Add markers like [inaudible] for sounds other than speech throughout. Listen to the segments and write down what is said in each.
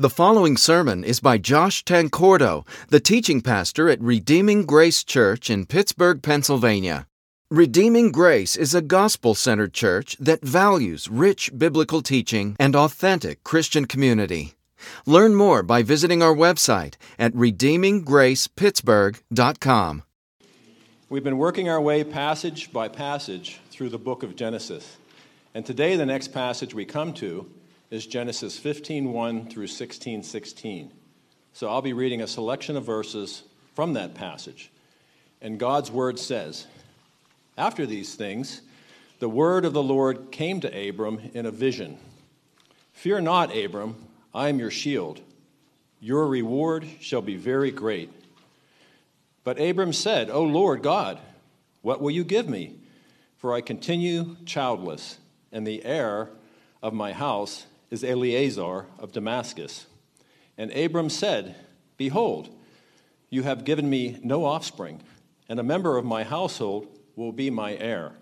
The following sermon is by Josh Tancordo, the teaching pastor at Redeeming Grace Church in Pittsburgh, Pennsylvania. Redeeming Grace is a gospel centered church that values rich biblical teaching and authentic Christian community. Learn more by visiting our website at redeeminggracepittsburgh.com. We've been working our way passage by passage through the book of Genesis. And today, the next passage we come to is Genesis 15:1 through 16:16. So I'll be reading a selection of verses from that passage. And God's word says, After these things, the word of the Lord came to Abram in a vision. Fear not, Abram, I am your shield. Your reward shall be very great. But Abram said, O Lord God, what will you give me? For I continue childless, and the heir of my house is Eliezer of Damascus. And Abram said, Behold, you have given me no offspring, and a member of my household will be my heir.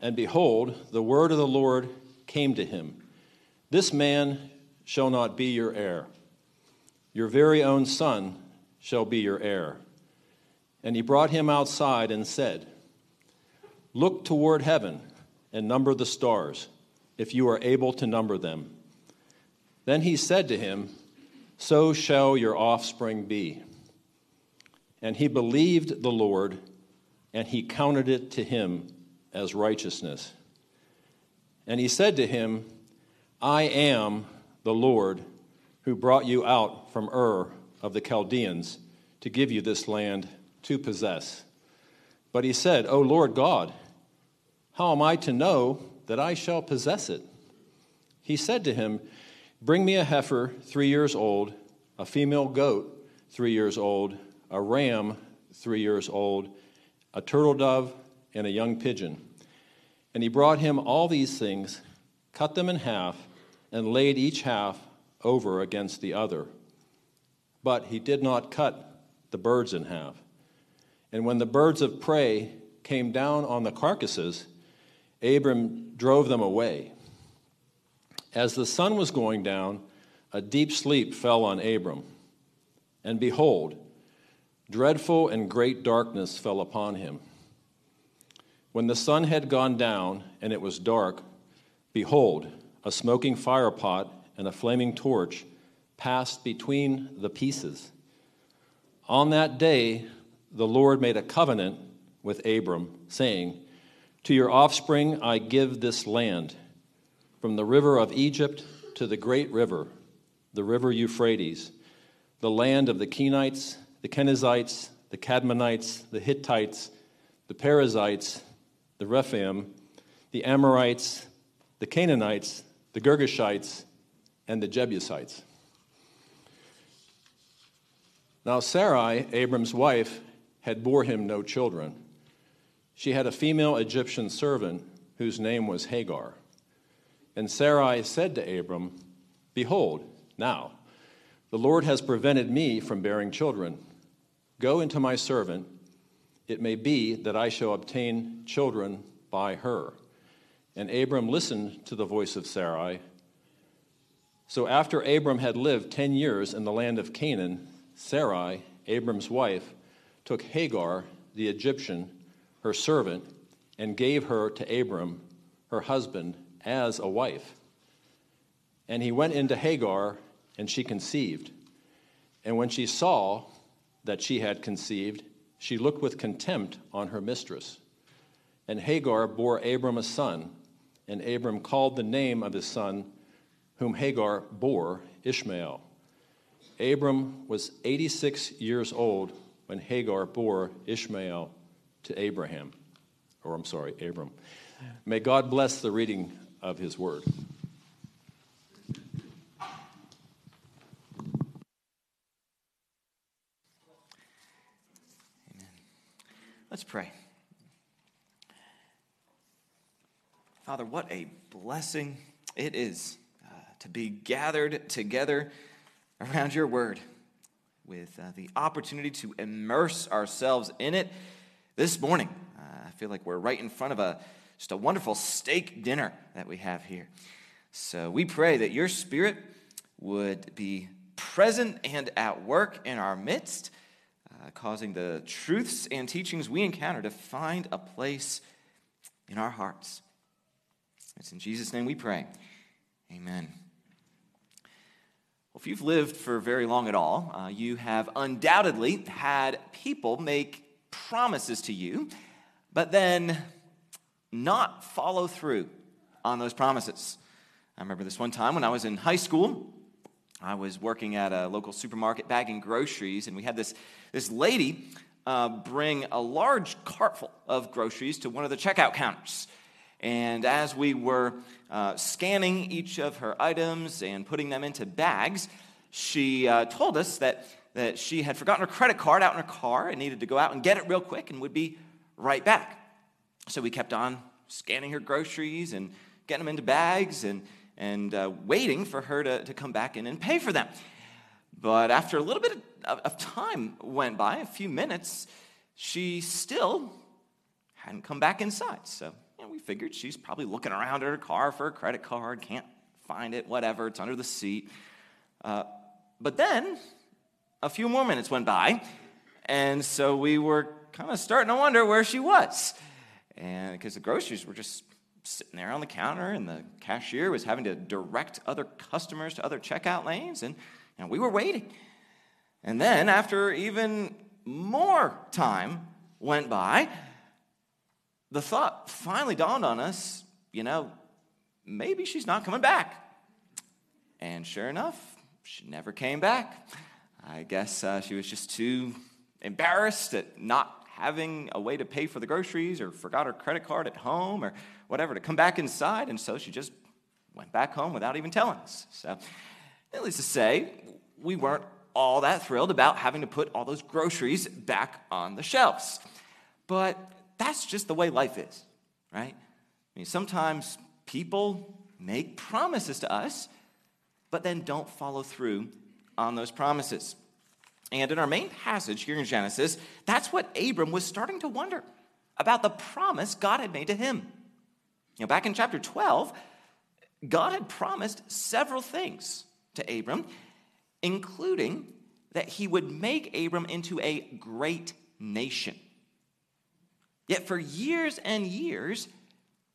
And behold, the word of the Lord came to him This man shall not be your heir. Your very own son shall be your heir. And he brought him outside and said, Look toward heaven and number the stars if you are able to number them. Then he said to him, So shall your offspring be. And he believed the Lord, and he counted it to him as righteousness. And he said to him, I am the Lord who brought you out from Ur of the Chaldeans to give you this land to possess. But he said, O Lord God, how am I to know that I shall possess it. He said to him, Bring me a heifer three years old, a female goat three years old, a ram three years old, a turtle dove, and a young pigeon. And he brought him all these things, cut them in half, and laid each half over against the other. But he did not cut the birds in half. And when the birds of prey came down on the carcasses, Abram drove them away. As the sun was going down, a deep sleep fell on Abram. And behold, dreadful and great darkness fell upon him. When the sun had gone down and it was dark, behold, a smoking firepot and a flaming torch passed between the pieces. On that day, the Lord made a covenant with Abram, saying, to your offspring I give this land, from the river of Egypt to the great river, the river Euphrates, the land of the Kenites, the Kenizzites, the Cadmonites, the Hittites, the Perizzites, the Rephaim, the Amorites, the Canaanites, the Girgashites, and the Jebusites. Now Sarai, Abram's wife, had bore him no children. She had a female Egyptian servant whose name was Hagar. And Sarai said to Abram, Behold, now, the Lord has prevented me from bearing children. Go into my servant. It may be that I shall obtain children by her. And Abram listened to the voice of Sarai. So after Abram had lived ten years in the land of Canaan, Sarai, Abram's wife, took Hagar, the Egyptian, her servant, and gave her to Abram, her husband, as a wife. And he went into Hagar, and she conceived. And when she saw that she had conceived, she looked with contempt on her mistress. And Hagar bore Abram a son, and Abram called the name of his son, whom Hagar bore, Ishmael. Abram was 86 years old when Hagar bore Ishmael to Abraham, or I'm sorry, Abram. May God bless the reading of his word. Amen. Let's pray. Father, what a blessing it is uh, to be gathered together around your word with uh, the opportunity to immerse ourselves in it this morning, uh, I feel like we're right in front of a just a wonderful steak dinner that we have here. So we pray that your spirit would be present and at work in our midst, uh, causing the truths and teachings we encounter to find a place in our hearts. It's in Jesus' name we pray. Amen. Well, if you've lived for very long at all, uh, you have undoubtedly had people make promises to you, but then not follow through on those promises. I remember this one time when I was in high school. I was working at a local supermarket bagging groceries, and we had this, this lady uh, bring a large cartful of groceries to one of the checkout counters. And as we were uh, scanning each of her items and putting them into bags, she uh, told us that, that she had forgotten her credit card out in her car and needed to go out and get it real quick and would be right back. So we kept on scanning her groceries and getting them into bags and, and uh, waiting for her to, to come back in and pay for them. But after a little bit of, of time went by, a few minutes, she still hadn't come back inside. So you know, we figured she's probably looking around at her car for a credit card, can't find it, whatever, it's under the seat. Uh, but then a few more minutes went by, and so we were kind of starting to wonder where she was. And because the groceries were just sitting there on the counter, and the cashier was having to direct other customers to other checkout lanes, and know, we were waiting. And then, after even more time went by, the thought finally dawned on us you know, maybe she's not coming back. And sure enough, she never came back. I guess uh, she was just too embarrassed at not having a way to pay for the groceries or forgot her credit card at home or whatever to come back inside. And so she just went back home without even telling us. So, needless to say, we weren't all that thrilled about having to put all those groceries back on the shelves. But that's just the way life is, right? I mean, sometimes people make promises to us, but then don't follow through on those promises. And in our main passage here in Genesis, that's what Abram was starting to wonder about the promise God had made to him. You know, back in chapter 12, God had promised several things to Abram, including that he would make Abram into a great nation. Yet for years and years,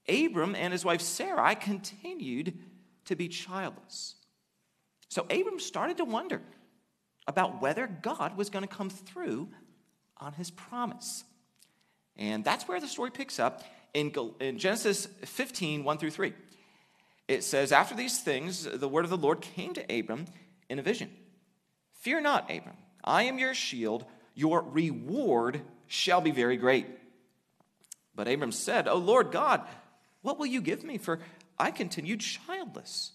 Abram and his wife Sarai continued to be childless. So Abram started to wonder about whether God was going to come through on his promise. And that's where the story picks up in, Genesis 15, 1 through 3. It says, After these things, the word of the Lord came to Abram in a vision Fear not, Abram, I am your shield, your reward shall be very great. But Abram said, O Lord God, what will you give me? For I continued childless,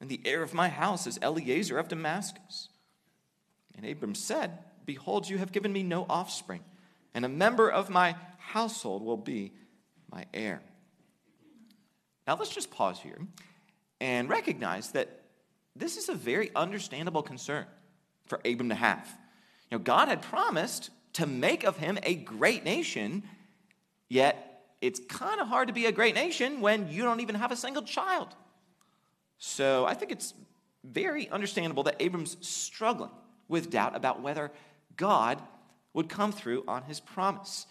and the heir of my house is Eliezer of Damascus. And Abram said, Behold, you have given me no offspring, and a member of my household will be my heir. Now let's just pause here and recognize that this is a very understandable concern for Abram to have. You know, God had promised to make of him a great nation Yet, it's kind of hard to be a great nation when you don't even have a single child. So I think it's very understandable that Abram's struggling with doubt about whether God would come through on his promise.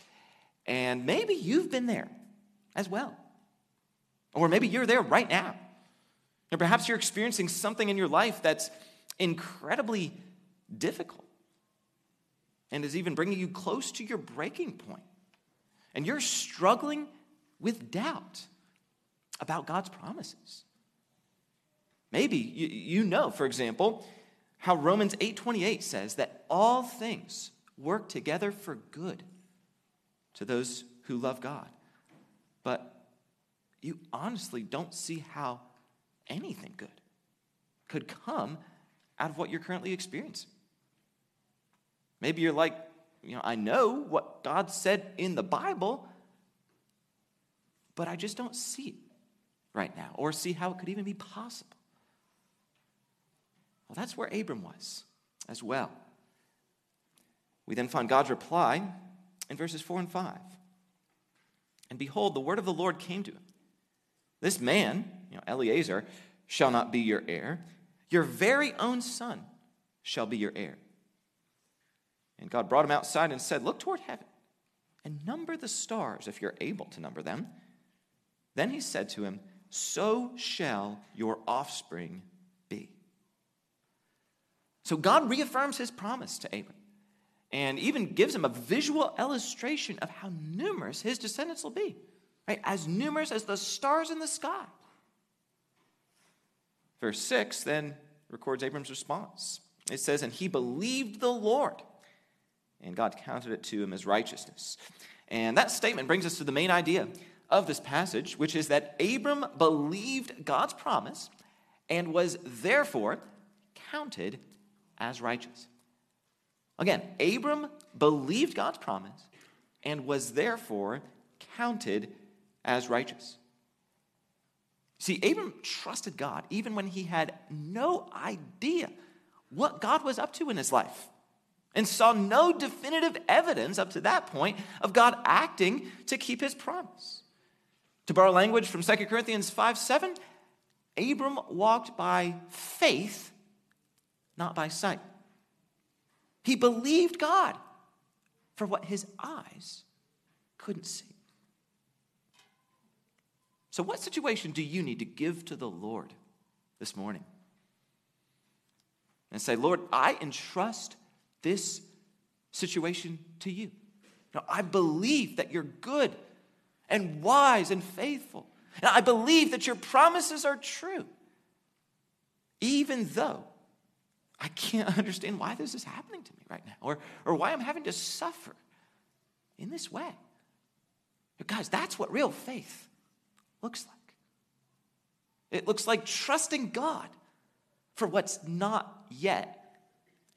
And maybe you've been there as well. Or maybe you're there right now. Or perhaps you're experiencing something in your life that's incredibly difficult and is even bringing you close to your breaking point and you're struggling with doubt about God's promises. Maybe you, you know, for example, how Romans 8:28 says that all things work together for good to those who love God. But you honestly don't see how anything good could come out of what you're currently experiencing. Maybe you're like you know, I know what God said in the Bible, but I just don't see it right now or see how it could even be possible. Well, that's where Abram was as well. We then find God's reply in verses 4 and 5. And behold, the word of the Lord came to him. This man, you know, Eliezer, shall not be your heir. Your very own son shall be your heir. And God brought him outside and said, Look toward heaven and number the stars if you're able to number them. Then he said to him, So shall your offspring. So God reaffirms his promise to Abram and even gives him a visual illustration of how numerous his descendants will be, right? As numerous as the stars in the sky. Verse 6 then records Abram's response. It says, And he believed the Lord, and God counted it to him as righteousness. And that statement brings us to the main idea of this passage, which is that Abram believed God's promise and was therefore counted as righteous. Again, Abram believed God's promise and was therefore counted as righteous. See, Abram trusted God even when he had no idea what God was up to in his life and saw no definitive evidence up to that point of God acting to keep his promise. To borrow language from 2 Corinthians 5 7, Abram walked by faith, not by sight. He believed God for what his eyes couldn't see. So, what situation do you need to give to the Lord this morning? And say, Lord, I entrust this situation to you. Now, I believe that you're good and wise and faithful. And I believe that your promises are true, even though I can't [laughs] understand why this is happening to me right now or, or why I'm having to suffer in this way. But guys, that's what real faith looks like. It looks like trusting God for what's not yet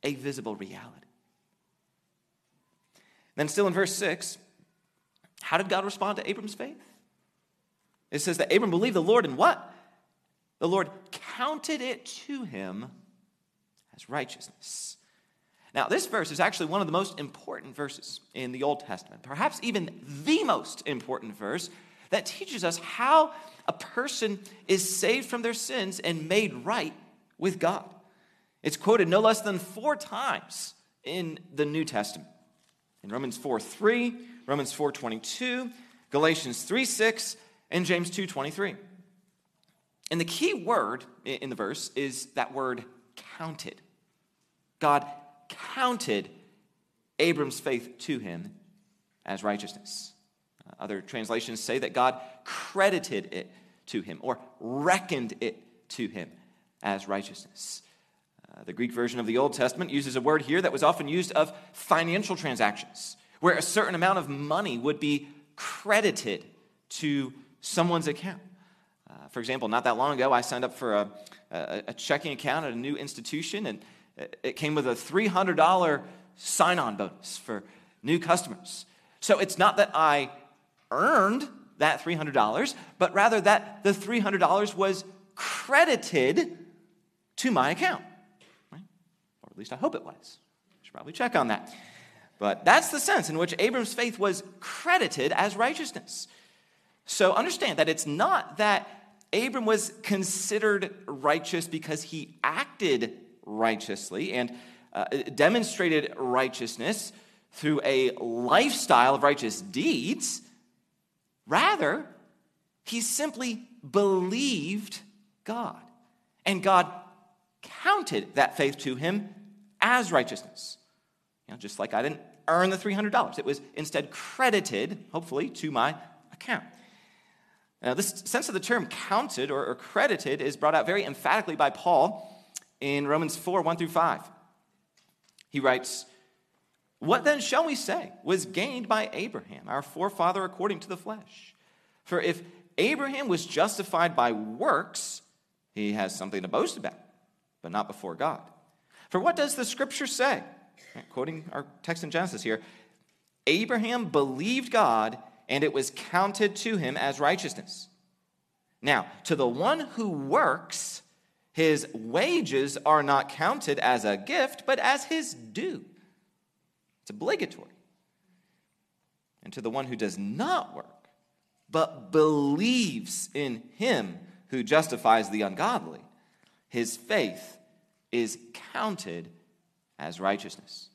a visible reality. Then, still in verse 6, how did God respond to Abram's faith? It says that Abram believed the Lord and what? The Lord counted it to him as righteousness. Now, this verse is actually one of the most important verses in the Old Testament, perhaps even the most important verse that teaches us how a person is saved from their sins and made right with God. It's quoted no less than four times in the New Testament. In Romans 4 3, Romans 4 22, Galatians 3 6, and James 2 23. And the key word in the verse is that word counted. God counted Abram's faith to him as righteousness. Uh, other translations say that God credited it to him or reckoned it to him as righteousness. Uh, the Greek version of the Old Testament uses a word here that was often used of financial transactions, where a certain amount of money would be credited to someone's account. Uh, for example, not that long ago, I signed up for a, a, a checking account at a new institution, and it came with a $300 sign on bonus for new customers. So it's not that I earned that $300, but rather that the $300 was credited to my account. Right? Or at least I hope it was. I should probably check on that. But that's the sense in which Abram's faith was credited as righteousness. So understand that it's not that Abram was considered righteous because he acted righteously and uh, demonstrated righteousness through a lifestyle of righteous deeds. Rather, he simply believed God. And God counted that faith to him as righteousness. You know, just like I didn't earn the $300, it was instead credited, hopefully, to my account. Now, this sense of the term counted or, or credited is brought out very emphatically by Paul in Romans 4 1 through 5. He writes, What then shall we say was gained by Abraham, our forefather according to the flesh? For if Abraham was justified by works, he has something to boast about, but not before God. For what does the scripture say? Quoting our text in Genesis here Abraham believed God, and it was counted to him as righteousness. Now, to the one who works, his wages are not counted as a gift, but as his due. It's obligatory. And to the one who does not work, but believes in him who justifies the ungodly, his faith is counted as righteousness.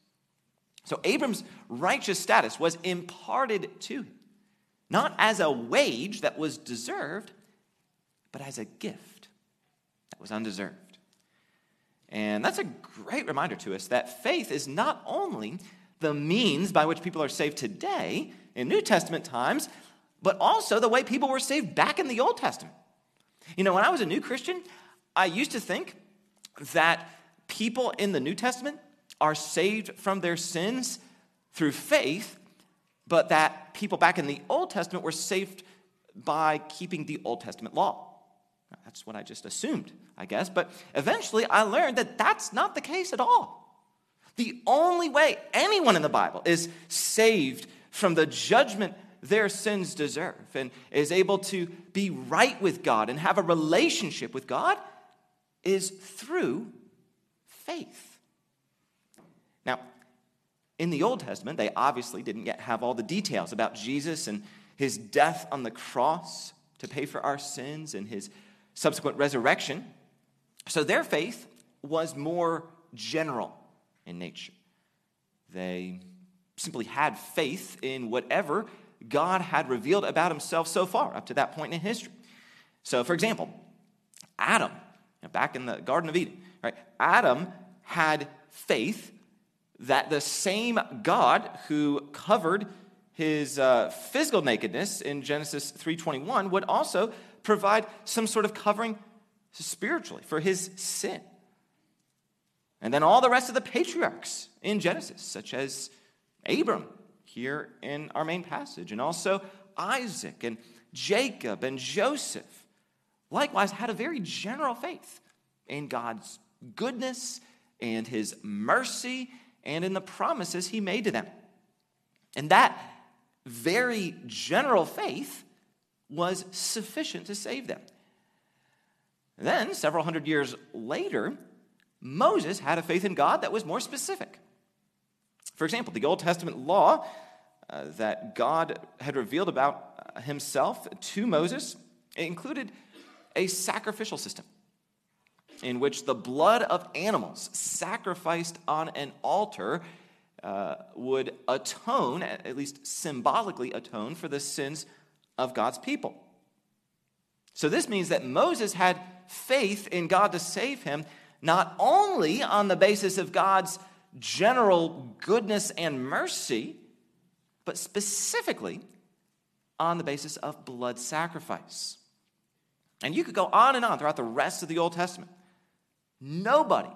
So Abram's righteous status was imparted to him, not as a wage that was deserved, but as a gift that was undeserved. And that's a great reminder to us that faith is not only the means by which people are saved today in New Testament times, but also the way people were saved back in the Old Testament. You know, when I was a new Christian, I used to think that people in the New Testament are saved from their sins through faith, but that people back in the Old Testament were saved by keeping the Old Testament law. That's what I just assumed, I guess. But eventually I learned that that's not the case at all. The only way anyone in the Bible is saved from the judgment their sins deserve and is able to be right with God and have a relationship with God is through faith. Now, in the Old Testament, they obviously didn't yet have all the details about Jesus and his death on the cross to pay for our sins and his subsequent resurrection. So their faith was more general in nature. They simply had faith in whatever God had revealed about himself so far up to that point in history. So, for example, Adam, back in the Garden of Eden, right? Adam had faith that the same God who covered his uh, physical nakedness in Genesis 3:21 would also provide some sort of covering spiritually for his sin. And then all the rest of the patriarchs in Genesis, such as Abram here in our main passage, and also Isaac and Jacob and Joseph, likewise had a very general faith in God's goodness and his mercy and in the promises he made to them. And that very general faith was sufficient to save them. Then, several hundred years later, Moses had a faith in God that was more specific. For example, the Old Testament law uh, that God had revealed about uh, himself to Moses included a sacrificial system in which the blood of animals sacrificed on an altar uh, would atone, at least symbolically atone, for the sins of God's people. So this means that Moses had faith in God to save him, not only on the basis of God's general goodness and mercy, but specifically on the basis of blood sacrifice. And you could go on and on throughout the rest of the Old Testament. Nobody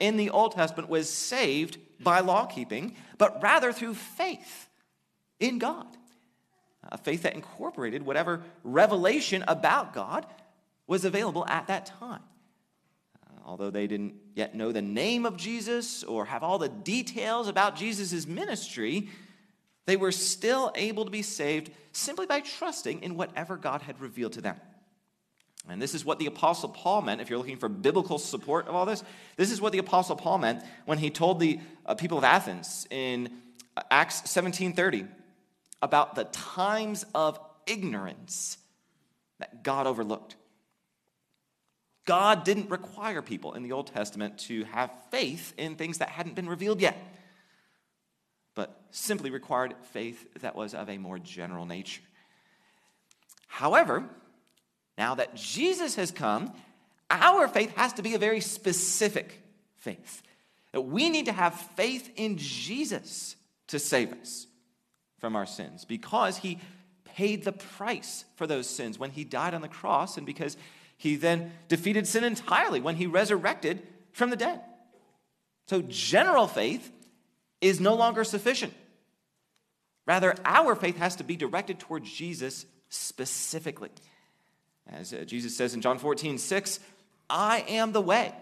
in the Old Testament was saved by law keeping, but rather through faith in God. A faith that incorporated whatever revelation about God was available at that time although they didn't yet know the name of Jesus or have all the details about Jesus' ministry, they were still able to be saved simply by trusting in whatever God had revealed to them. And this is what the Apostle Paul meant, if you're looking for biblical support of all this, this is what the Apostle Paul meant when he told the uh, people of Athens in uh, Acts 17:30 about the times of ignorance that God overlooked. God didn't require people in the Old Testament to have faith in things that hadn't been revealed yet, but simply required faith that was of a more general nature. However, now that Jesus has come, our faith has to be a very specific faith. That we need to have faith in Jesus to save us from our sins because he paid the price for those sins when he died on the cross and because he then defeated sin entirely when he resurrected from the dead. So, general faith is no longer sufficient. Rather, our faith has to be directed towards Jesus specifically. As uh, Jesus says in John 14, 6, I am the way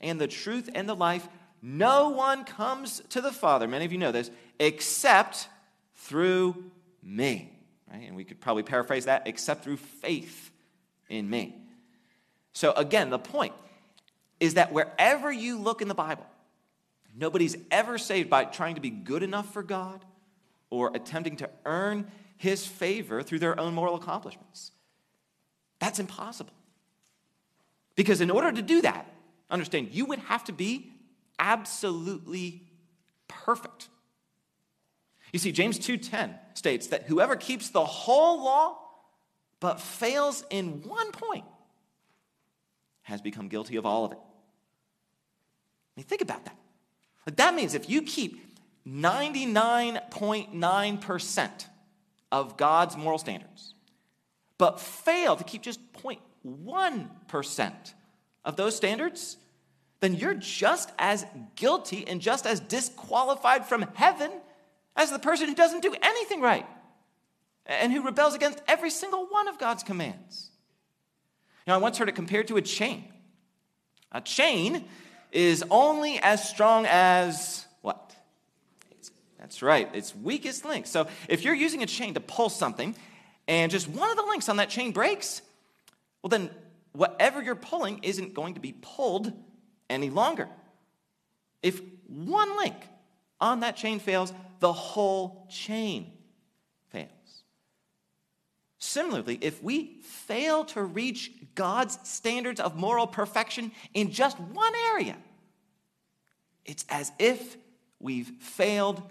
and the truth and the life. No one comes to the Father, many of you know this, except through me. Right? And we could probably paraphrase that, except through faith in me. So, again, the point is that wherever you look in the Bible, nobody's ever saved by trying to be good enough for God or attempting to earn his favor through their own moral accomplishments. That's impossible. Because in order to do that, understand, you would have to be absolutely perfect. You see, James 2:10 states that whoever keeps the whole law but fails in one point has become guilty of all of it. I mean, think about that. Like that means if you keep 99.9% of God's moral standards, but fail to keep just 0.1% of those standards, then you're just as guilty and just as disqualified from heaven as the person who doesn't do anything right and who rebels against every single one of God's commands. You know, I once heard it compared to a chain. A chain is only as strong as what? That's right, its weakest link. So if you're using a chain to pull something and just one of the links on that chain breaks, well, then whatever you're pulling isn't going to be pulled any longer. If one link on that chain fails, the whole chain fails. Similarly, if we fail to reach God's standards of moral perfection in just one area, it's as if we've failed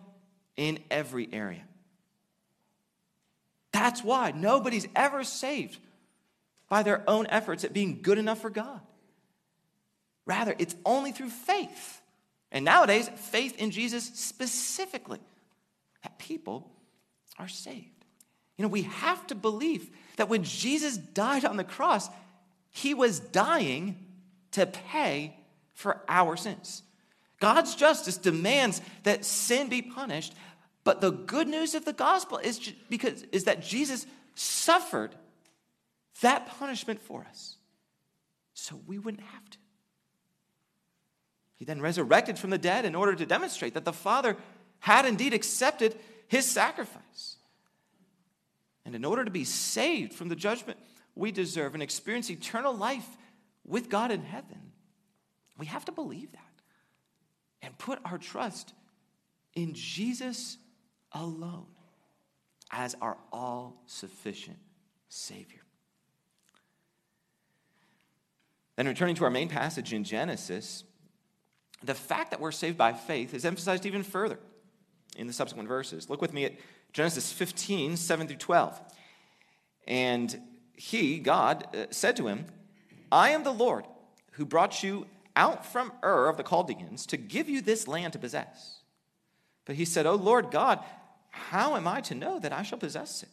in every area. That's why nobody's ever saved by their own efforts at being good enough for God. Rather, it's only through faith. And nowadays, faith in Jesus specifically, that people are saved. You know, we have to believe that when Jesus died on the cross, he was dying to pay for our sins. God's justice demands that sin be punished, but the good news of the gospel is because is that Jesus suffered that punishment for us so we wouldn't have to. He then resurrected from the dead in order to demonstrate that the Father had indeed accepted his sacrifice. And in order to be saved from the judgment we deserve and experience eternal life with God in heaven, we have to believe that and put our trust in Jesus alone as our all sufficient Savior. Then, returning to our main passage in Genesis, the fact that we're saved by faith is emphasized even further in the subsequent verses. Look with me at Genesis 15, 7 through 12. And he, God, uh, said to him, I am the Lord who brought you out from Ur of the Chaldeans to give you this land to possess. But he said, O Lord God, how am I to know that I shall possess it?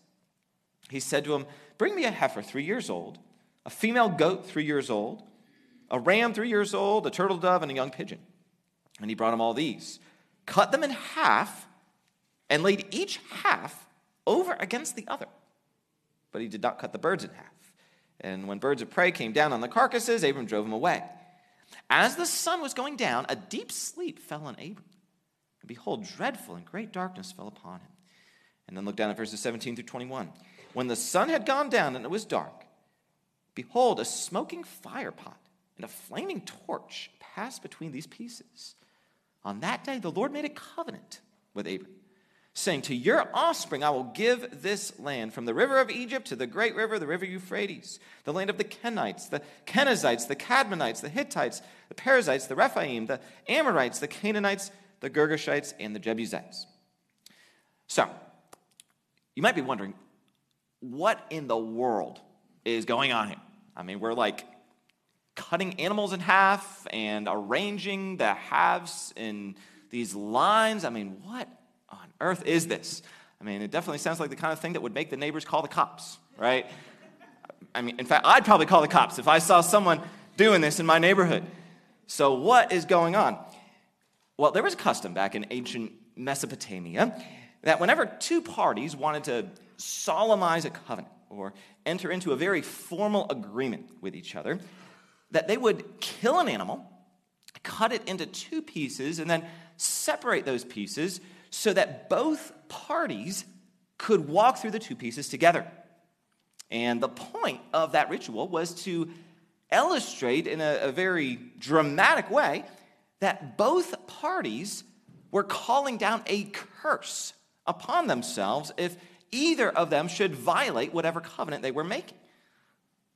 He said to him, Bring me a heifer three years old, a female goat three years old, a ram three years old, a turtle dove, and a young pigeon. And he brought him all these, cut them in half, and laid each half over against the other. But he did not cut the birds in half. And when birds of prey came down on the carcasses, Abram drove them away. As the sun was going down, a deep sleep fell on Abram. And behold, dreadful and great darkness fell upon him. And then look down at verses 17 through 21. When the sun had gone down and it was dark, behold, a smoking fire pot and a flaming torch passed between these pieces. On that day, the Lord made a covenant with Abram, saying, To your offspring I will give this land, from the river of Egypt to the great river, the river Euphrates, the land of the Kenites, the Kenizzites, the Cadmonites, the Hittites, the Perizzites, the Rephaim, the Amorites, the Canaanites, the Girgashites, and the Jebusites. So, you might be wondering, what in the world is going on here? I mean, we're like cutting animals in half and arranging the halves in these lines. I mean, what on earth is this? I mean, it definitely sounds like the kind of thing that would make the neighbors call the cops, right? I mean, in fact, I'd probably call the cops if I saw someone doing this in my neighborhood. So, what is going on? Well, there was a custom back in ancient Mesopotamia that whenever two parties wanted to solemnize a covenant or enter into a very formal agreement with each other, that they would kill an animal, cut it into two pieces, and then separate those pieces so that both parties could walk through the two pieces together. And the point of that ritual was to illustrate in a, a very dramatic way that both parties were calling down a curse upon themselves if either of them should violate whatever covenant they were making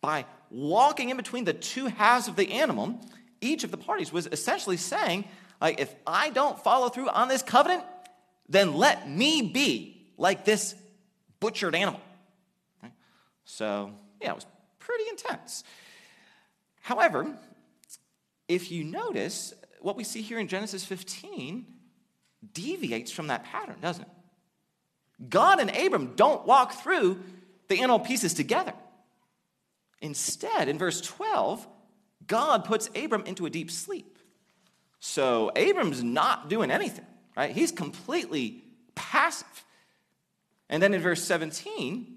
by walking in between the two halves of the animal each of the parties was essentially saying, like, if I don't follow through on this covenant, then let me be like this butchered animal. So, yeah, it was pretty intense. However, if you notice, what we see here in Genesis 15 deviates from that pattern, doesn't it? God and Abram don't walk through the animal pieces together. Instead, in verse 12, God puts Abram into a deep sleep. So Abram's not doing anything, right? He's completely passive. And then in verse 17,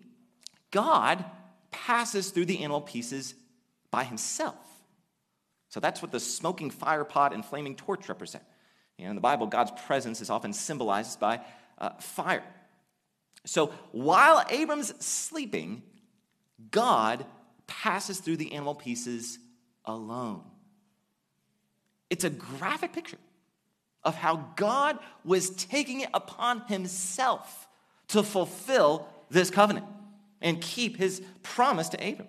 God passes through the animal pieces by himself. So that's what the smoking fire pot and flaming torch represent. You know, in the Bible, God's presence is often symbolized by uh, fire. So while Abram's sleeping, God passes through the animal pieces alone. It's a graphic picture of how God was taking it upon himself to fulfill this covenant and keep his promise to Abram.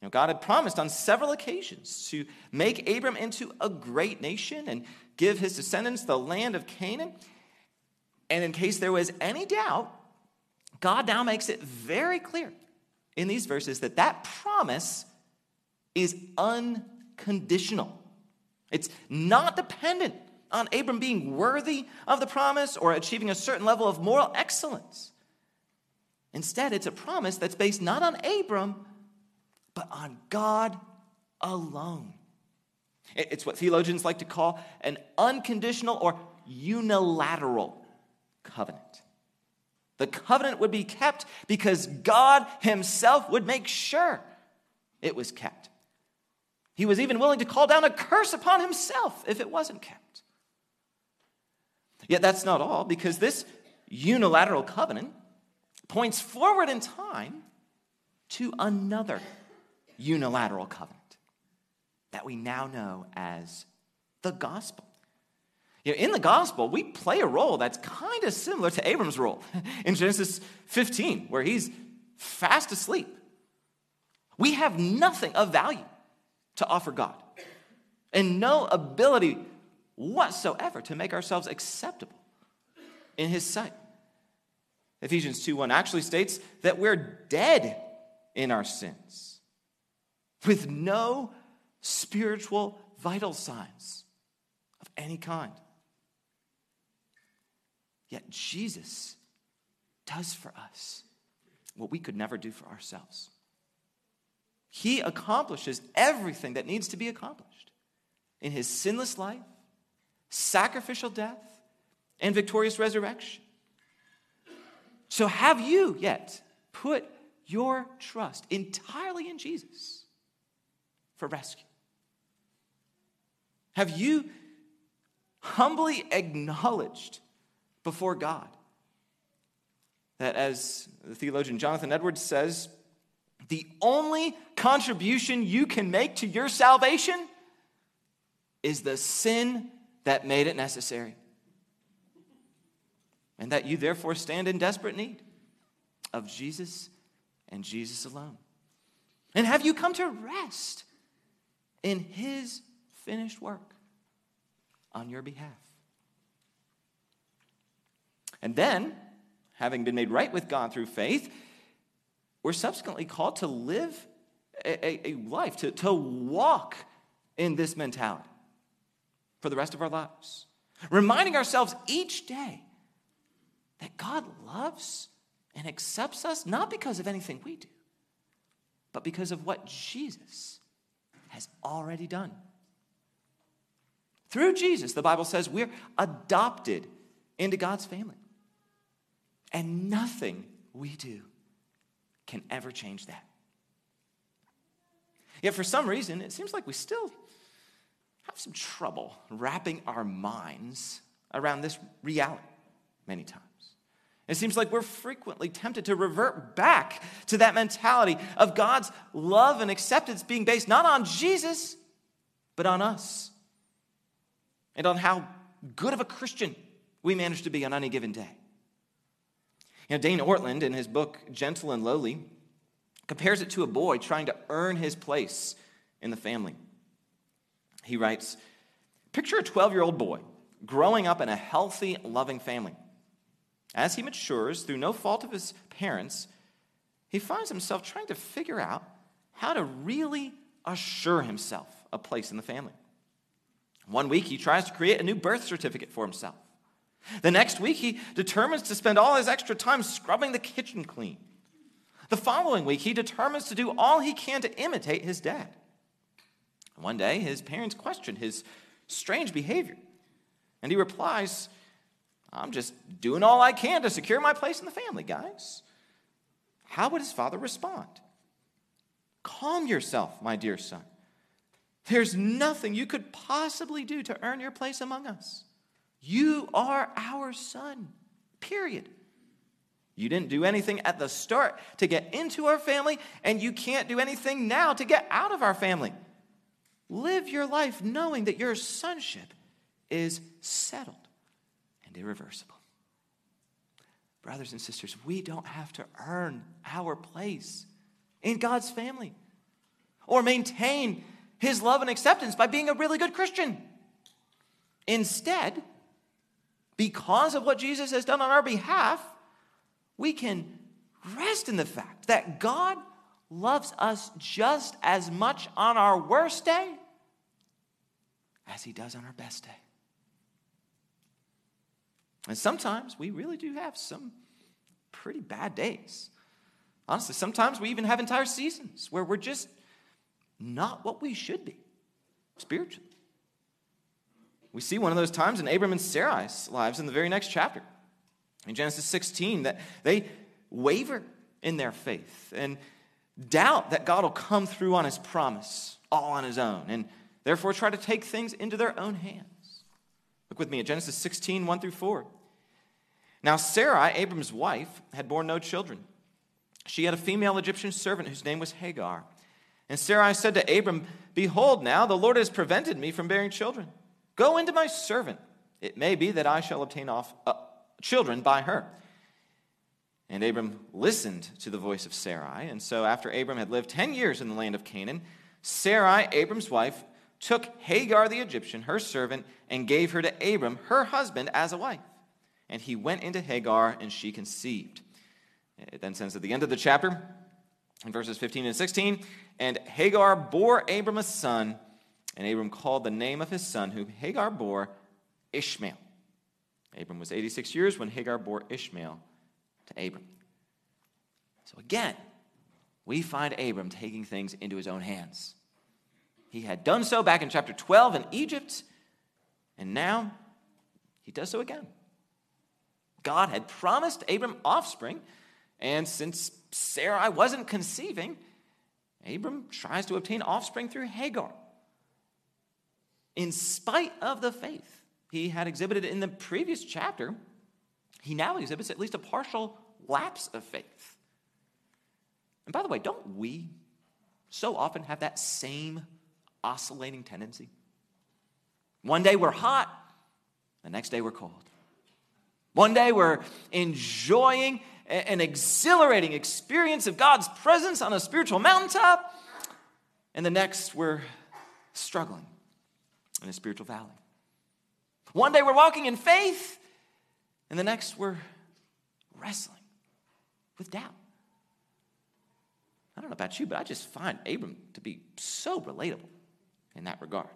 You know, God had promised on several occasions to make Abram into a great nation and give his descendants the land of Canaan. And in case there was any doubt, God now makes it very clear in these verses that that promise is unconditional. It's not dependent on Abram being worthy of the promise or achieving a certain level of moral excellence. Instead, it's a promise that's based not on Abram, but on God alone. It's what theologians like to call an unconditional or unilateral covenant. The covenant would be kept because God Himself would make sure it was kept. He was even willing to call down a curse upon Himself if it wasn't kept. Yet that's not all, because this unilateral covenant points forward in time to another unilateral covenant that we now know as the gospel. You know, in the gospel, we play a role that's kind of similar to Abram's role [laughs] in Genesis 15, where he's fast asleep. We have nothing of value to offer God and no ability whatsoever to make ourselves acceptable in his sight. Ephesians 2 1 actually states that we're dead in our sins with no spiritual vital signs of any kind. Yet Jesus does for us what we could never do for ourselves. He accomplishes everything that needs to be accomplished in his sinless life, sacrificial death, and victorious resurrection. So, have you yet put your trust entirely in Jesus for rescue? Have you humbly acknowledged before God that, as the theologian Jonathan Edwards says, the only contribution you can make to your salvation is the sin that made it necessary? and that you therefore stand in desperate need of Jesus and Jesus alone. And have you come to rest in his finished work on your behalf? And then, having been made right with God through faith, we're subsequently called to live a, a, a life, to, to walk in this mentality for the rest of our lives, reminding ourselves each day that God loves and accepts us not because of anything we do, but because of what Jesus has already done. Through Jesus, the Bible says we're adopted into God's family. And nothing we do can ever change that. Yet, for some reason, it seems like we still have some trouble wrapping our minds around this reality many times. It seems like we're frequently tempted to revert back to that mentality of God's love and acceptance being based not on Jesus, but on us and on how good of a Christian we manage to be on any given day. You know, Dane Ortlund, in his book Gentle and Lowly, compares it to a boy trying to earn his place in the family. He writes Picture a 12 year old boy growing up in a healthy, loving family. As he matures through no fault of his parents, he finds himself trying to figure out how to really assure himself a place in the family. One week, he tries to create a new birth certificate for himself. The next week, he determines to spend all his extra time scrubbing the kitchen clean. The following week, he determines to do all he can to imitate his dad. One day, his parents question his strange behavior, and he replies, I'm just doing all I can to secure my place in the family, guys. How would his father respond? Calm yourself, my dear son. There's nothing you could possibly do to earn your place among us. You are our son, period. You didn't do anything at the start to get into our family, and you can't do anything now to get out of our family. Live your life knowing that your sonship is settled and irreversible. Brothers and sisters, we don't have to earn our place in God's family or maintain his love and acceptance by being a really good Christian. Instead, because of what Jesus has done on our behalf, we can rest in the fact that God loves us just as much on our worst day as he does on our best day. And sometimes we really do have some pretty bad days. Honestly, sometimes we even have entire seasons where we're just not what we should be spiritually. We see one of those times in Abram and Sarai's lives in the very next chapter. In Genesis 16, that they waver in their faith and doubt that God will come through on his promise all on his own, and therefore try to take things into their own hands. Look with me at Genesis 16, 1 through 4. Now, Sarai, Abram's wife, had borne no children. She had a female Egyptian servant whose name was Hagar. And Sarai said to Abram, Behold, now the Lord has prevented me from bearing children. Go into my servant. It may be that I shall obtain off, uh, children by her. And Abram listened to the voice of Sarai. And so, after Abram had lived 10 years in the land of Canaan, Sarai, Abram's wife, took Hagar the Egyptian, her servant, and gave her to Abram, her husband, as a wife. And he went into Hagar, and she conceived. It then says at the end of the chapter, in verses 15 and 16, and Hagar bore Abram a son, and Abram called the name of his son, whom Hagar bore, Ishmael. Abram was 86 years when Hagar bore Ishmael to Abram. So again, we find Abram taking things into his own hands. He had done so back in chapter 12 in Egypt, and now he does so again. God had promised Abram offspring, and since Sarai wasn't conceiving, Abram tries to obtain offspring through Hagar. In spite of the faith he had exhibited in the previous chapter, he now exhibits at least a partial lapse of faith. And by the way, don't we so often have that same oscillating tendency? One day we're hot, the next day we're cold. One day we're enjoying an exhilarating experience of God's presence on a spiritual mountaintop, and the next we're struggling in a spiritual valley. One day we're walking in faith, and the next we're wrestling with doubt. I don't know about you, but I just find Abram to be so relatable in that regard.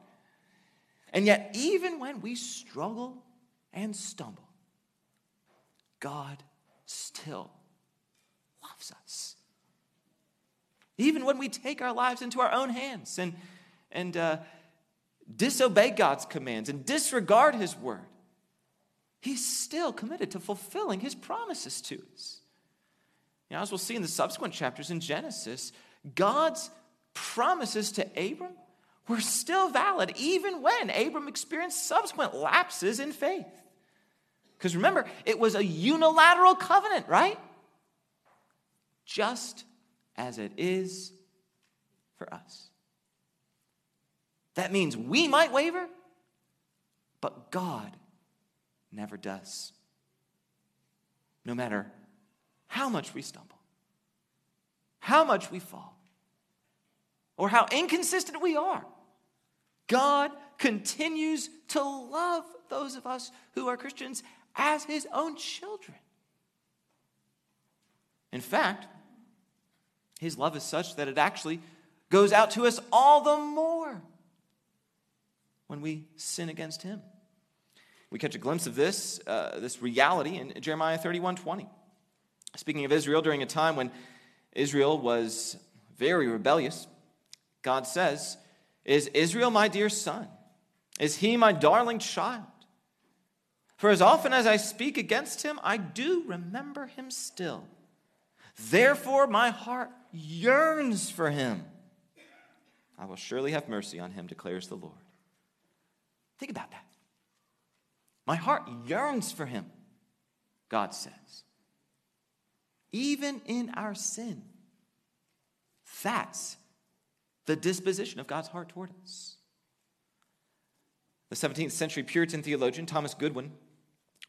And yet, even when we struggle and stumble, God still loves us. Even when we take our lives into our own hands and, and uh, disobey God's commands and disregard His word, He's still committed to fulfilling His promises to us. Know, as we'll see in the subsequent chapters in Genesis, God's promises to Abram were still valid even when Abram experienced subsequent lapses in faith. Because remember, it was a unilateral covenant, right? Just as it is for us. That means we might waver, but God never does. No matter how much we stumble, how much we fall, or how inconsistent we are, God continues to love those of us who are Christians as his own children. In fact, his love is such that it actually goes out to us all the more when we sin against him. We catch a glimpse of this, uh, this reality in Jeremiah 31 20. Speaking of Israel, during a time when Israel was very rebellious, God says, Is Israel my dear son? Is he my darling child? For as often as I speak against him, I do remember him still. Therefore, my heart yearns for him. I will surely have mercy on him, declares the Lord. Think about that. My heart yearns for him, God says. Even in our sin, that's the disposition of God's heart toward us. The 17th century Puritan theologian Thomas Goodwin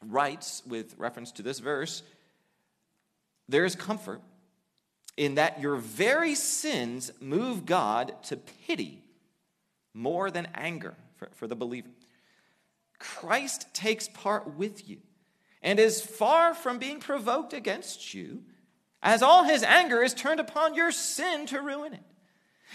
writes, with reference to this verse, there is comfort in that your very sins move God to pity more than anger for, for the believer. Christ takes part with you and is far from being provoked against you, as all his anger is turned upon your sin to ruin it.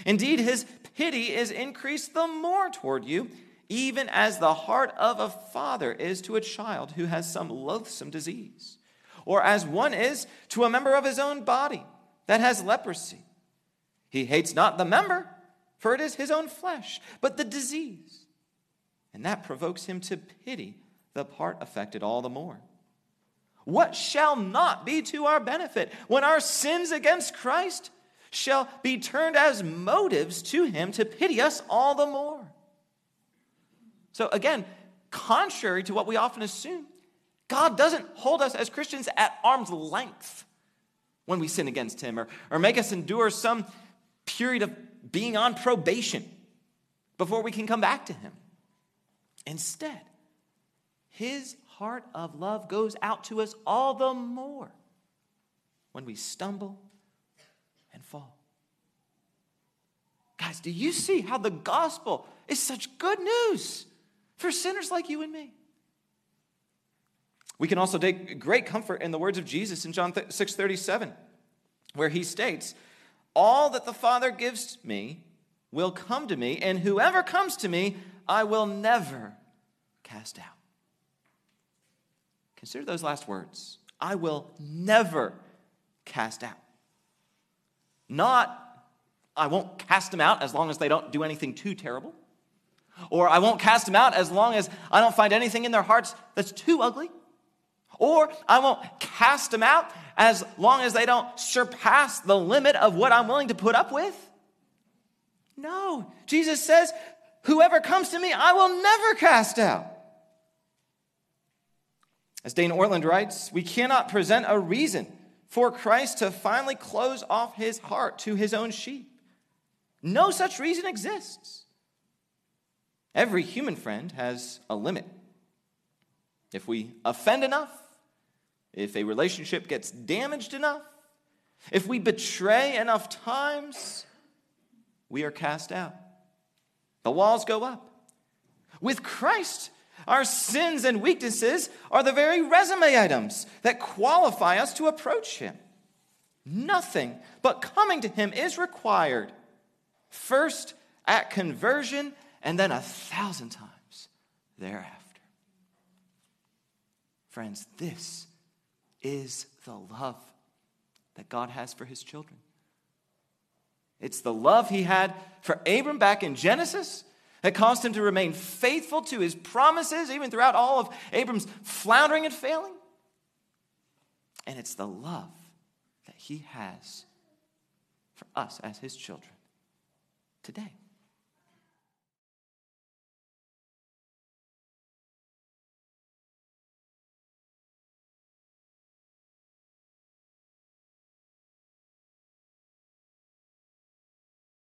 Indeed, his pity is increased the more toward you, even as the heart of a father is to a child who has some loathsome disease, or as one is to a member of his own body that has leprosy. He hates not the member, for it is his own flesh, but the disease. And that provokes him to pity the part affected all the more. What shall not be to our benefit when our sins against Christ shall be turned as motives to him to pity us all the more? So, again, contrary to what we often assume, God doesn't hold us as Christians at arm's length when we sin against him or, or make us endure some period of being on probation before we can come back to him. Instead, his heart of love goes out to us all the more when we stumble and fall. Guys, do you see how the gospel is such good news for sinners like you and me? We can also take great comfort in the words of Jesus in John 6:37, where he states, "All that the Father gives me will come to me, and whoever comes to me, I will never cast out." Consider those last words. I will never cast out. Not I won't cast them out as long as they don't do anything too terrible. Or I won't cast them out as long as I don't find anything in their hearts that's too ugly. Or I won't cast them out as long as they don't surpass the limit of what I'm willing to put up with. No, Jesus says, Whoever comes to me, I will never cast out. As Dane Ortlund writes, we cannot present a reason for Christ to finally close off his heart to his own sheep. No such reason exists. Every human friend has a limit. If we offend enough, if a relationship gets damaged enough, if we betray enough times, we are cast out. The walls go up. With Christ, our sins and weaknesses are the very resume items that qualify us to approach Him. Nothing but coming to Him is required. First at conversion, and then a thousand times thereafter. Friends, this is the love that God has for his children. It's the love he had for Abram back in Genesis that caused him to remain faithful to his promises, even throughout all of Abram's floundering and failing. And it's the love that he has for us as his children today.